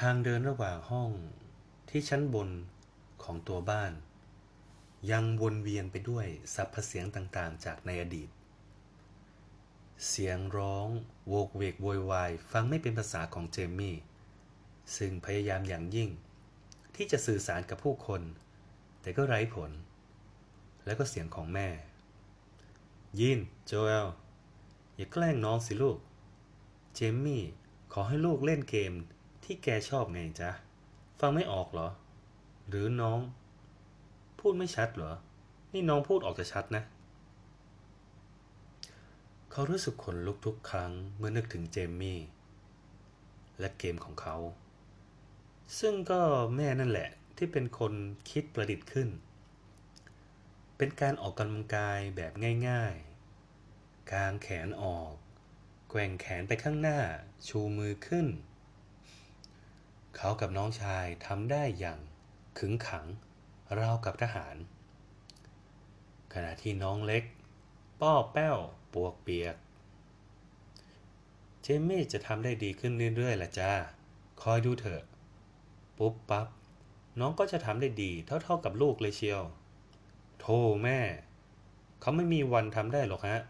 ทางเดินระหว่างห้องที่ชั้นบนของตัวบ้าน ยังวนเวียนไปด้วยสรรพเสียงต่างๆ จากในอดีต เสียงร้องโวกเวกโวยวายฟังไม่เป็นภาษาของเจมมี่ ซึ่งพยายามอย่างยิ่ง ที่จะสื่อสารกับผู้คน แต่ก็ไร้ผล แล้วก็เสียงของแม่ ยินโจเอลอย่าแกล้งน้องสิลูก เจมมี่ขอให้ลูกเล่นเกม ที่แกชอบไงจ๊ะ ฟังไม่ออกเหรอ หรือน้อง พูดไม่ชัดเหรอ นี่น้องพูดออกจะชัดนะ เขารู้สึกขนลุกทุกครั้งเมื่อนึกถึงเจมมี่ และเกมของเขา ซึ่งก็แม่นั่นแหละที่เป็นคนคิดประดิษฐ์ขึ้น เป็นการออกกำลังกายแบบง่ายๆ กางแขนออก แกว่งแขนไปข้างหน้า ชูมือขึ้น เขากับน้องชายทำได้อย่างขึงขังราวกับทหาร ขณะที่น้องเล็ก ป้อแป้วปวกเปียก เจมี่จะทำได้ดีขึ้นเรื่อยๆล่ะจ้า คอยดูเถอะ ปุ๊บปั๊บน้องก็จะทำได้ดีเท่าๆกับลูกเลยเชียว โธ่แม่ เขาไม่มีวันทำได้หรอกฮะ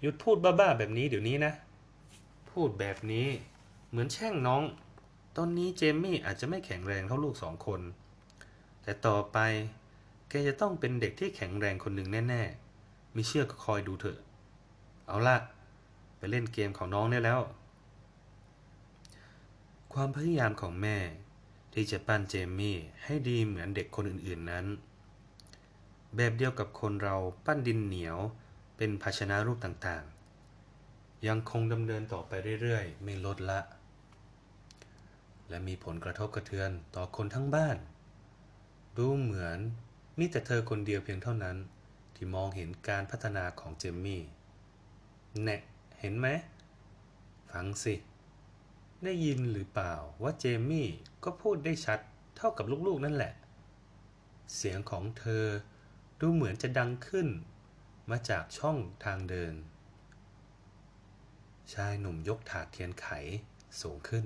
หยุดพูดบ้าๆแบบนี้เดี๋ยวนี้นะ พูดแบบนี้เหมือนแช่งน้อง ตอนนี้เจมมี่อาจจะไม่แข็งแรงเท่าลูกสองคน แต่ต่อไปแกจะต้องเป็นเด็กที่แข็งแรงคนหนึ่งแน่ๆมีเชื่อก็คอยดูเถอะ เอาละไปเล่นเกมของน้องได้แล้ว ความพยายามของแม่ ที่จะปั้นเจมมี่ให้ดีเหมือนเด็กคนอื่นๆนั้น แบบเดียวกับคนเราปั้นดินเหนียวเป็นภาชนะรูปต่างๆ ยังคงดำเนินต่อไปเรื่อยๆ ไม่ลดละ และมีผลกระทบกระเทือนต่อคนทั้งบ้าน ดูเหมือนมีแต่เธอคนเดียวเพียงเท่านั้น ที่มองเห็นการพัฒนาของเจมมี่แน่เห็นไหม ฟังสิ ได้ยินหรือเปล่าว่าเจมี่ก็พูดได้ชัดเท่ากับลูกๆนั่นแหละ เสียงของเธอดูเหมือนจะดังขึ้น มาจากช่องทางเดิน ชายหนุ่มยกถาดเทียนไขสูงขึ้น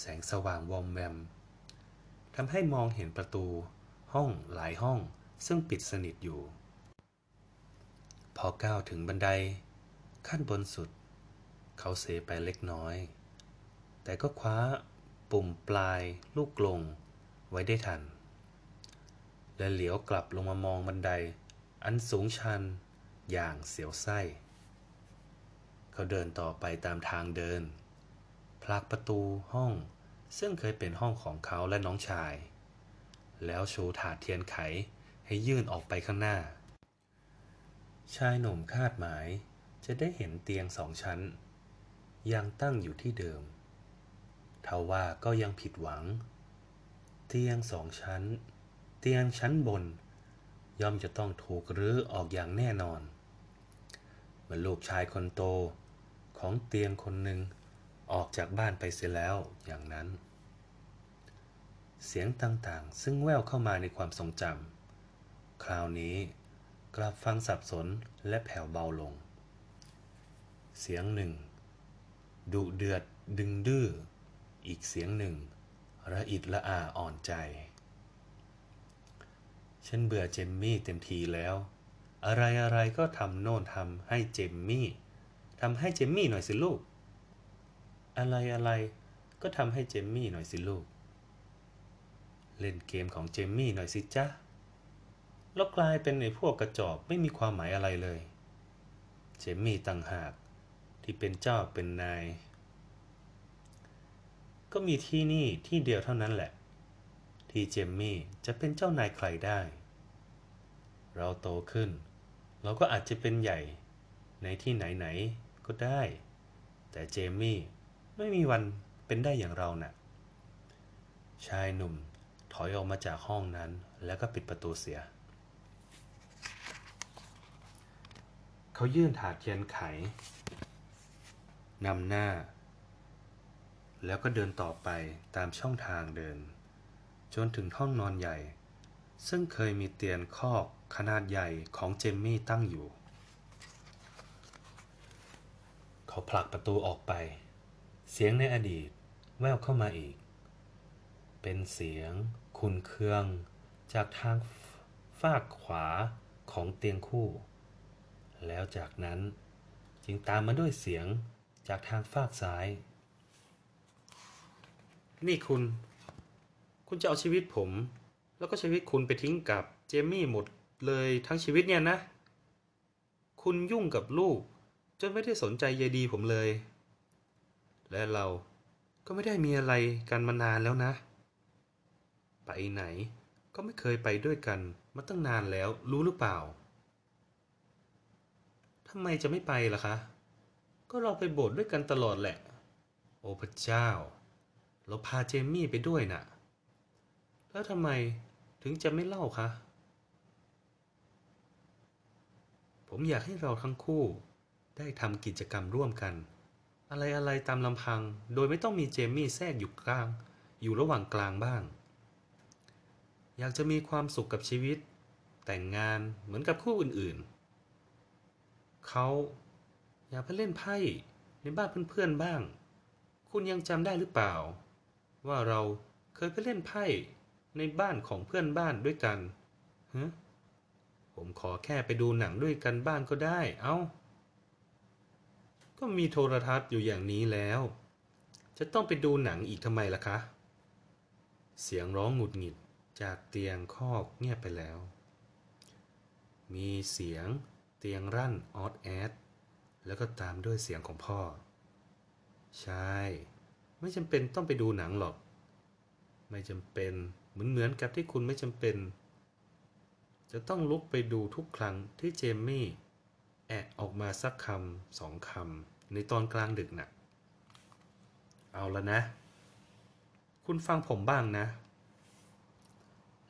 แสงสว่างวอมแวมทำให้มองเห็นประตู ห้องหลายห้องซึ่งปิดสนิทอยู่ พอก้าวถึงบันได ขั้นบนสุด เขาเซไปเล็กน้อย แต่ก็คว้าปุ่มปลายลูกกลงไว้ได้ทัน และเหลียวกลับลงมามองบันได อันสูงชันอย่างเสียวไส้ เขาเดินต่อไปตามทางเดิน พลักประตูห้อง ซึ่งเคยเป็นห้องของเขาและน้องชาย แล้วชูถาดเทียนไขให้ยื่นออกไปข้างหน้า ชายหนุ่มคาดหมายจะได้เห็นเตียงสองชั้น ยังตั้งอยู่ที่เดิมทว่าก็ยังผิดหวัง เตียงสองชั้น เตียงชั้นบน ย่อมจะต้องถูกรื้อออกอย่างแน่นอนเมื่อลูกชายคนโตของเตียงคนหนึ่ง ออกจากบ้านไปเสียแล้วอย่างนั้น เสียงต่างๆ ซึ่งแว่วเข้ามาในความทรงจำคราวนี้กลับฟังสับสนและแผ่วเบาลง เสียงหนึ่ง ดุเดือดดึงดื้อ อีกเสียงหนึ่ง ระอิดละอาอ่อนใจ ฉันเบื่อเจมมี่เต็มทีแล้ว อะไรอะไรก็ทำโน่นทำให้เจมมี่ทำให้เจมมี่หน่อยสิลูก อะไรอะไรก็ทำให้เจมมี่หน่อยสิลูก เล่นเกมของเจมมี่หน่อยสิจ๊ะแล้วกลายเป็นไอ้พวกกระจอกไม่มีความหมายอะไรเลย เจมมี่ต่างหากที่เป็นเจ้าเป็นนาย ก็มีที่นี่ที่เดียวเท่านั้นแหละ ที่เจมมี่จะเป็นเจ้านายใครได้ เราโตขึ้น เราก็อาจจะเป็นใหญ่ในที่ไหนๆก็ได้ แต่เจมมี่ ไม่มีวันเป็นได้อย่างเรานะ่ะ ชายหนุ่มถอยออกมาจากห้องนั้น แล้วก็ปิดประตูเสีย เขายื่นถาดเทียนไขนำหน้า แล้วก็เดินต่อไปตามช่องทางเดิน จนถึงห้องนอนใหญ่ ซึ่งเคยมีเตียงคอกขนาดใหญ่ของเจมมี่ตั้งอยู่ เขาผลักประตูออกไป เสียงในอดีตแววเข้ามาอีก เป็นเสียงคุนเคือง จากทางฝากขวาของเตียงคู่ แล้วจากนั้นจึงตามมาด้วยเสียงจากทางฝากซ้าย นี่คุณ คุณจะเอาชีวิตผม แล้วก็ชีวิตคุณไปทิ้งกับเจมี่หมดเลยทั้งชีวิตเนี่ยนะ คุณยุ่งกับลูก จนไม่ได้สนใจใยดีผมเลย และเราก็ไม่ได้มีอะไรกันมานานแล้วนะ ไปไหนก็ไม่เคยไปด้วยกันมาตั้งนานแล้วรู้หรือเปล่าทำไมจะไม่ไปล่ะคะ ก็เราไปโบสถ์ด้วยกันตลอดแหละ โอ้พระเจ้า เราพาเจมี่ไปด้วยน่ะ แล้วทำไมถึงจะไม่เล่าคะ ผมอยากให้เราทั้งคู่ได้ทำกิจกรรมร่วมกัน อะไรอะไรตามลำพัง โดยไม่ต้องมีเจมี่แทรกอยู่กลาง อยู่ระหว่างกลางบ้าง อยากจะมีความสุขกับชีวิต แต่งงานเหมือนกับคู่อื่นๆ เขาอยากไปเล่นไพ่ในบ้านเพื่อนๆบ้าง คุณยังจำได้หรือเปล่า ว่าเราเคยไปเล่นไพ่ในบ้านของเพื่อนบ้านด้วยกันฮะผมขอแค่ไปดูหนังด้วยกันบ้างก็ได้ เอา้า ก็มีโทรทัศน์อยู่อย่างนี้แล้ว จะต้องไปดูหนังอีกทำไมล่ะคะ เสียงร้องหงุดหงิดจากเตียงคอกเงียบไปแล้ว มีเสียงเตียงรั่นออดแอด แล้วก็ตามด้วยเสียงของพ่อ ใช่ ไม่จำเป็นต้องไปดูหนังหรอก ไม่จำเป็นเหมือนเหมือนกับที่คุณไม่จำเป็น จะต้องลุกไปดูทุกครั้งที่เจมมี่ แอะออกมาสักคำสองคำในตอนกลางดึกน่ะ เอาละนะ คุณฟังผมบ้างนะ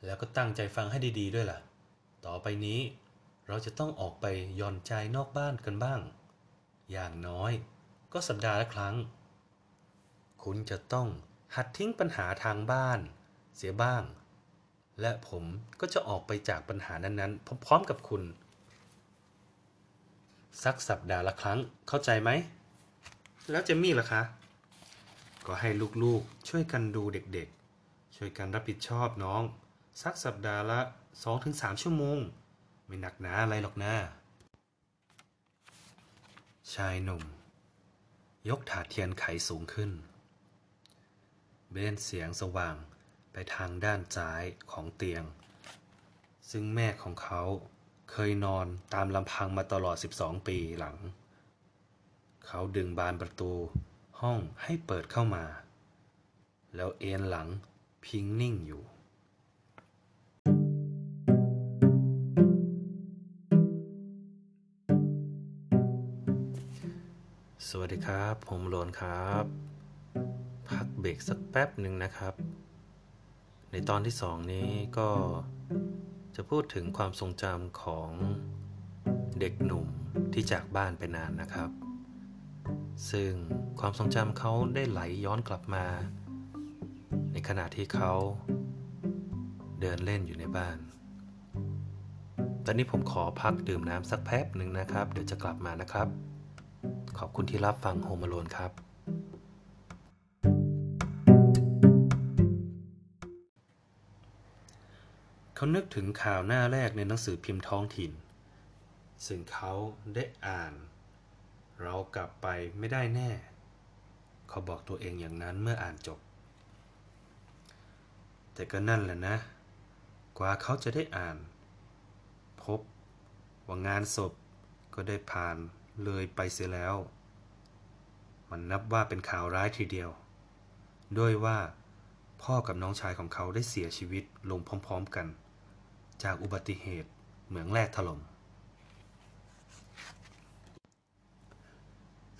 แล้วก็ตั้งใจฟังให้ดี ๆ ด้วยล่ะ ต่อไปนี้เราจะต้องออกไปย่อนใจนอกบ้านกันบ้าง อย่างน้อยก็สัปดาห์ละครั้ง คุณจะต้องหัดทิ้งปัญหาทางบ้าน เสียบ้าง และผมก็จะออกไปจากปัญหานั้นๆ พร้อมๆกับคุณ สักสัปดาห์ละครั้งเข้าใจไหม แล้วเจมี่ล่ะคะ ก็ให้ลูกๆช่วยกันดูเด็กๆ ช่วยกันรับผิดชอบน้อง สักสัปดาห์ละ 2-3 ชั่วโมง ไม่หนักหนาอะไรหรอกนะชายหนุ่ม ยกถาดเทียนไขสูงขึ้น เบนเสียงสว่างไปทางด้านซ้ายของเตียง ซึ่งแม่ของเขา เคยนอนตามลำพังมาตลอด 12 ปีหลัง เขาดึงบานประตูห้องให้เปิดเข้ามา แล้วเอนหลังพิงนิ่งอยู่ สวัสดีครับ ผมโลนครับ พักเบรกสักแป๊บหนึ่งนะครับ ในตอนที่สองนี้ก็ จะพูดถึงความทรงจำของเด็กหนุ่มที่จากบ้านไปนานนะครับ ซึ่งความทรงจำเขาได้ไหลย้อนกลับมา ในขณะที่เขาเดินเล่นอยู่ในบ้าน ตอนนี้ผมขอพักดื่มน้ำสักแป๊บหนึ่งนะครับ เดี๋ยวจะกลับมานะครับ ขอบคุณที่รับฟังโฮมโลนครับ เขานึกถึงข่าวหน้าแรกในหนังสือพิมพ์ท้องถิ่น ซึ่งเขาได้อ่าน เรากลับไปไม่ได้แน่ เขาบอกตัวเองอย่างนั้นเมื่ออ่านจบ แต่ก็นั่นแหละนะ กว่าเขาจะได้อ่าน พบว่างานศพก็ได้ผ่านเลยไปเสียแล้ว มันนับว่าเป็นข่าวร้ายทีเดียว ด้วยว่าพ่อกับน้องชายของเขาได้เสียชีวิตลงพร้อม ๆ กัน จากอุบัติเหตุเหมืองแร่ถล่ม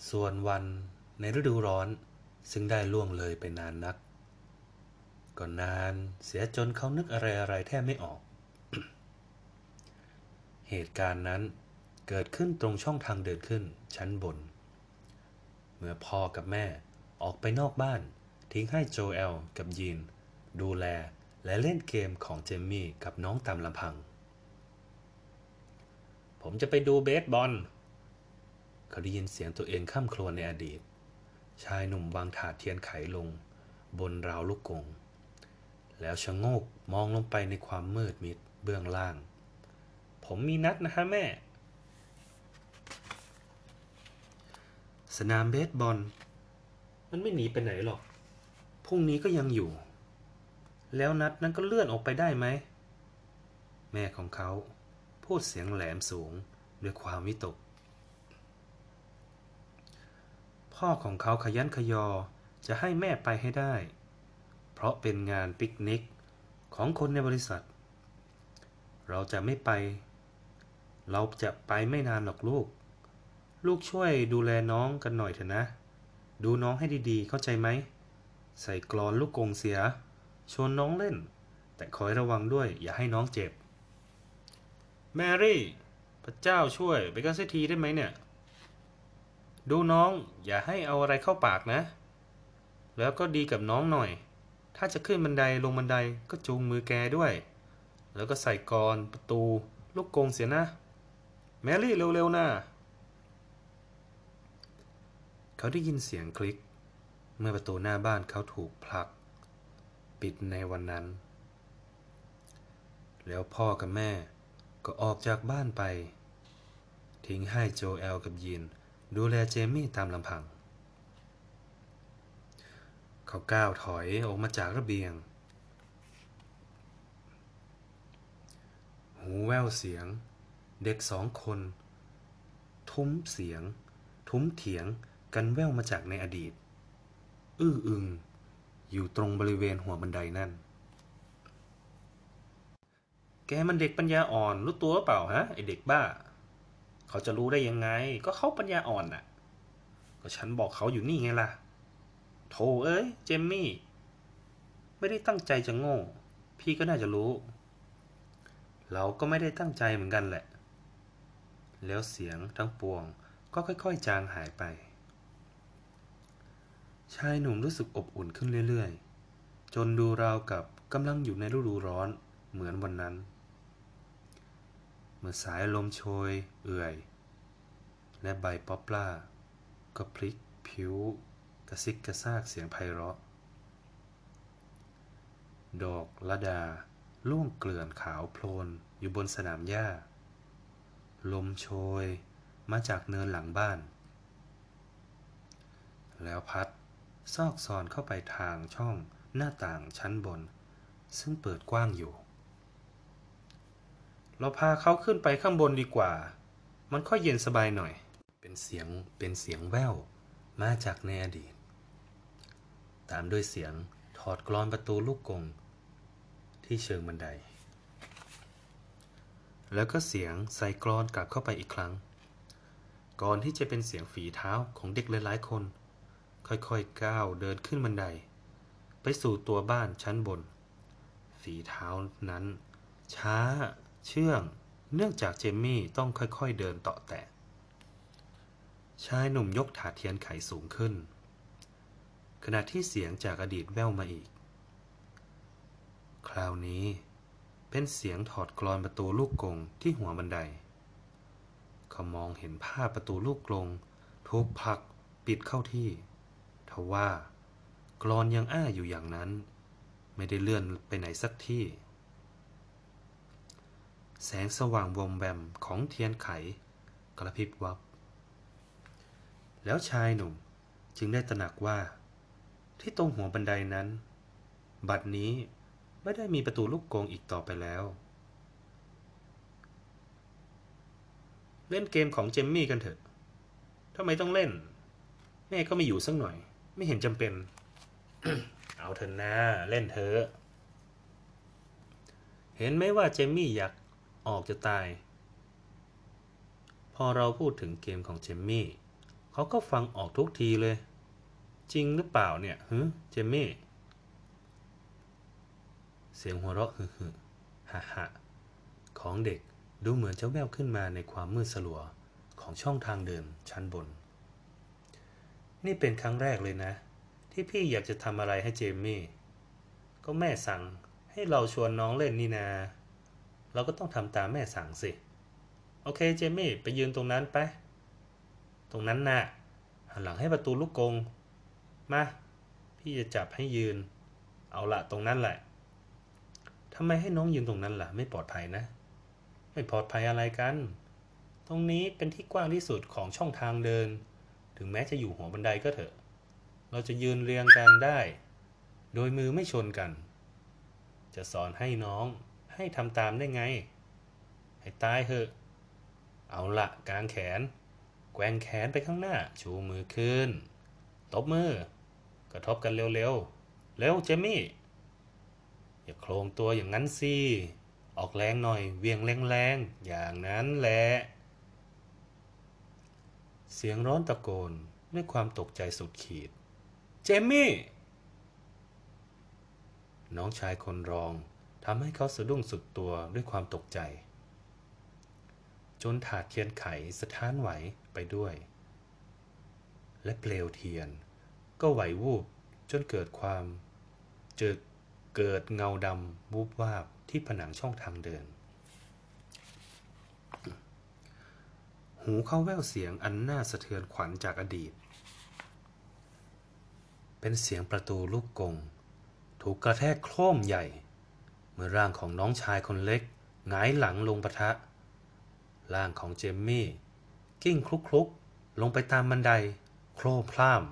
ส่วนวันในฤดูร้อนซึ่งได้ล่วงเลยไปนานนัก ก็นานเสียจนเขานึกอะไรอะไรแทบไม่ออก เหตุการณ์นั้นเกิดขึ้นตรงช่องทางเดินขึ้นชั้นบน เมื่อพ่อกับแม่ออกไปนอกบ้านทิ้งให้โจเอลกับยีน ดูแล และเล่นเกมของเจมมี่กับน้องตามลำพัง ผมจะไปดูเบสบอล เขาได้ยินเสียงตัวเองข้ามครวญในอดีต ชายหนุ่มวางถาดเทียนไขลง บนราวลูกกง แล้วชะโงกมองลงไปในความมืดมิดเบื้องล่าง ผมมีนัดนะฮะแม่ สนามเบสบอล มันไม่หนีไปไหนหรอก พรุ่งนี้ก็ยังอยู่ แล้วนัดนั้นก็เลื่อนออกไปได้ไหม แม่ของเขา พูดเสียงแหลมสูงด้วยความวิตก พ่อของเขาขยันขยอจะให้แม่ไปให้ได้ เพราะเป็นงานปิกนิกของคนในบริษัท เราจะไม่ไป เราจะไปไม่นานหรอกลูก ลูกช่วยดูแลน้องกันหน่อยเถอะนะ ดูน้องให้ดีๆ เข้าใจไหม ใส่กรอนลูกกงเสีย ชวนน้องเล่น แต่คอยระวังด้วยอย่าให้น้องเจ็บ แมรี่ พระเจ้าช่วยไปกันสักทีได้ไหมเนี่ย ดูน้องอย่าให้เอาอะไรเข้าปากนะ แล้วก็ดีกับน้องหน่อย ถ้าจะขึ้นบันไดลงบันไดก็จูงมือแกด้วย แล้วก็ใส่กรอนประตู ลูกกงเสียนะ แมรี่เร็วๆนะเขาได้ยินเสียงคลิก เมื่อประตูหน้าบ้านเขาถูกผลัก ปิดในวันนั้น แล้วพ่อกับแม่ก็ออกจากบ้านไป ทิ้งให้โจแอลกับยินดูแลเจมี่ตามลำพัง เขาก้าวถอยออกมาจากระเบียง หูแว่วเสียง เด็กสองคน ทุ้มเสียง ทุ้มเถียงกันแว่วมาจากในอดีต อื้ออึง อยู่ตรงบริเวณหัวบันไดนั่น แกมันเด็กปัญญาอ่อน รู้ตัวเปล่าฮะไอเด็กบ้า เขาจะรู้ได้ยังไง ก็เขาปัญญาอ่อนน่ะ ก็ฉันบอกเขาอยู่นี่ไงล่ะ โธ่เอ้ย เจมมี่ ไม่ได้ตั้งใจจะโง่ พี่ก็น่าจะรู้ เราก็ไม่ได้ตั้งใจเหมือนกันแหละ แล้วเสียงทั้งปวงก็ค่อยๆ จางหายไป ชายหนุ่มรู้สึกอบอุ่นขึ้นเรื่อยๆ จนดูราวกับกำลังอยู่ในฤดูร้อนเหมือนวันนั้น เมื่อสายลมโชย เอื่อย และใบป๊อปล่า ก็พลิกผิว กระซิกกระซากเสียงไพเราะ ดอกละดาล่วงเกลื่อนขาวโพลนอยู่บนสนามหญ้า ลมโชยมาจากเนินหลังบ้าน แล้วพัด ซอกซอนเข้าไปทางช่องหน้าต่างชั้นบน ซึ่งเปิดกว้างอยู่ เราพาเขาขึ้นไปข้างบนดีกว่า มันค่อยเย็นสบายหน่อย เป็นเสียงเป็นเสียงแว่วมาจากในอดีต ตามด้วยเสียงถอดกรอนประตูลูกกง ที่เชิงบันได แล้วก็เสียงใส่กรอนกลับเข้าไปอีกครั้ง ก่อนที่จะเป็นเสียงฝีเท้าของเด็กหลายๆคน ค่อยๆก้าวเดินขึ้นบันได ไปสู่ตัวบ้านชั้นบน ฝีเท้านั้น ช้า เชื่อง เนื่องจากเจมมี่ต้องค่อยๆเดินต่อแตะชายหนุ่มยกถาดเทียนไขสูงขึ้น ขณะที่เสียงจากอดีตแว่วมาอีก คราวนี้เป็นเสียงถอดกรอนประตูลูกกงที่หัวบันได เขามองเห็นภาพประตูลูกกงถูกผลักปิดเข้าที่ ทว่ากรอนยังอ้าอยู่อย่างนั้น ไม่ได้เลื่อนไปไหนสักที่ แสงสว่างวอมแวมของเทียนไข กระพริบวับ แล้วชายหนุ่มจึงได้ตระหนักว่า ที่ตรงหัวบันไดนั้น บัดนี้ไม่ได้มีประตูลูกกงอีกต่อไปแล้ว เล่นเกมของเจมมี่กันเถอะทำไมต้องเล่น แม่ก็ไม่อยู่สักหน่อย ไม่เห็นจำเป็น เอาเถอะนะเล่นเถอะเห็นไหมว่าเจมมี่อยากออกจะตาย พอเราพูดถึงเกมของเจมมี่เขาก็ฟังออกทุกทีเลย จริงหรือเปล่าเนี่ยฮึเจมมี่ เสียงหัวเราะฮึฮึฮ่าฮ่าของเด็กดูเหมือนจะแววขึ้นมาในความมืดสลัวของช่องทางเดินชั้นบน นี่เป็นครั้งแรกเลยนะ ที่พี่อยากจะทำอะไรให้เจมมี่ ก็แม่สั่งให้เราชวนน้องเล่นนี่นา เราก็ต้องทำตามแม่สั่งสิ โอเคเจมี่ไปยืนตรงนั้นไป ตรงนั้นน่ะหันหลังให้ประตูลูกกง มาพี่พี่จะจับให้ยืน เอาละตรงนั้นแหละทำไมให้น้องยืนตรงนั้นล่ะ ไม่ปลอดภัยนะ ไม่ปลอดภัยอะไรกัน ตรงนี้เป็นที่กว้างที่สุดของช่องทางเดิน ถึงแม้จะอยู่หัวบันไดก็เถอะ เราจะยืนเรียงกันได้ โดยมือไม่ชนกัน จะสอนให้น้องให้ทำตามได้ไง ให้ตายเถอะ เอาละกลางแขน แกว่งแขนไปข้างหน้า ชูมือขึ้น ตบมือ กระทบกันเร็วๆ เร็วเจมี่ อย่าโครงตัวอย่างนั้นสิ ออกแรงหน่อย เวียงแรงๆ อย่างนั้นแหละ เสียงร้อนตะโกนด้วยความตกใจสุดขีด เจมี่ น้องชายคนรองทำให้เขาสะดุ้งสุดตัวด้วยความตกใจ จนถาดเทียนไขสะท้านไหวไปด้วย และเปลวเทียน ก็ไหววูบจนเกิดความเจอเกิดเงาดำวูบวาบที่ผนังช่องทางเดิน หูเข้าแววเสียงอันน่าสะเทือนขวัญจากอดีต เป็นเสียงประตูลูกกง ถูกกระแทกโครมใหญ่ เมื่อร่างของน้องชายคนเล็กหงายหลังลงปะทะ ร่างของเจมมี่ กิ้งคลุกคลุกลงไปตามบันได โครมพล่าม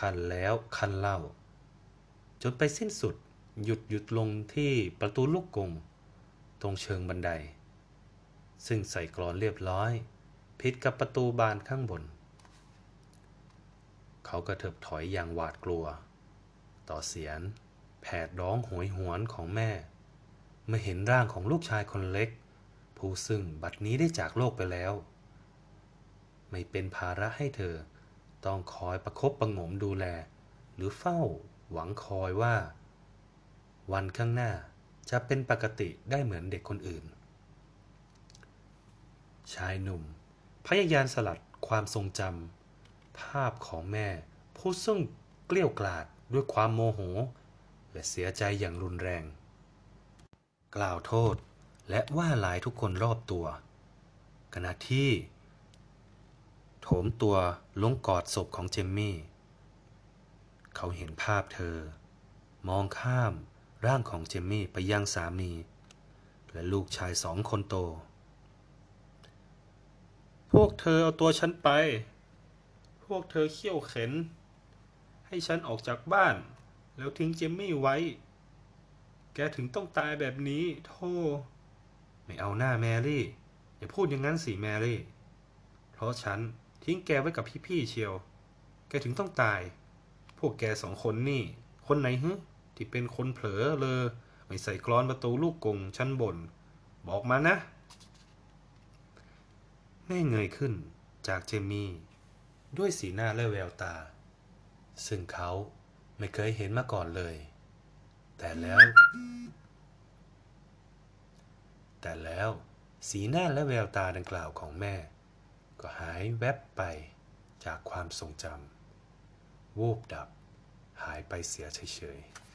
คันแล้วคันเล่า จนไปสิ้นสุดหยุดหยุดลงที่ประตูลูกกง ตรงเชิงบันได ซึ่งใส่กรอนเรียบร้อย ผิดกับประตูบานข้างบน เขากระเถิบถอยอย่างหวาดกลัว ต่อเสียงแผดร้องโหยหวนของแม่ เมื่อเห็นร่างของลูกชายคนเล็ก ผู้ซึ่งบัดนี้ได้จากโลกไปแล้ว ไม่เป็นภาระให้เธอต้องคอยประคบประงมดูแล หรือเฝ้าหวังคอยว่า วันข้างหน้าจะเป็นปกติได้เหมือนเด็กคนอื่น ชายหนุ่ม พยายามสลัดความทรงจำภาพของแม่ ผู้ซึ่งเกลี้ยวกล่อดด้วยความโมโห และเสียใจอย่างรุนแรง กล่าวโทษและว่าหลายทุกคนรอบตัว ขณะที่ โถมตัวลงกอดศพของเจมมี่ เขาเห็นภาพเธอ มองข้ามร่างของเจมมี่ไปยังสามี และลูกชายสองคนโต วกเธอเอาตัวฉันไป พวกเธอเขี่ยวเข็น ให้ฉันออกจากบ้าน แล้วทิ้งเจมมี่ไว้ แกถึงต้องตายแบบนี้โธ่ไม่เอาหน้าแมรี่ อย่าพูดอย่างนั้นสิแมรี่ เพราะฉันทิ้งแกไว้กับพี่ๆเชียว แกถึงต้องตาย พวกแกสองคนนี่ คนไหนฮึที่เป็นคนเผลอเลอไม่ใส่กรอนประตูลูกกงชั้นบน บอกมานะ แม่เงยขึ้นจากเจมี่ด้วยสีหน้าและแววตา ซึ่งเขาไม่เคยเห็นมาก่อนเลย แต่แล้ว แต่แล้วสีหน้าและแววตาดังกล่าวของแม่ ก็หายแวบไปจากความทรงจำวูบดับ หายไปเสียเฉยๆ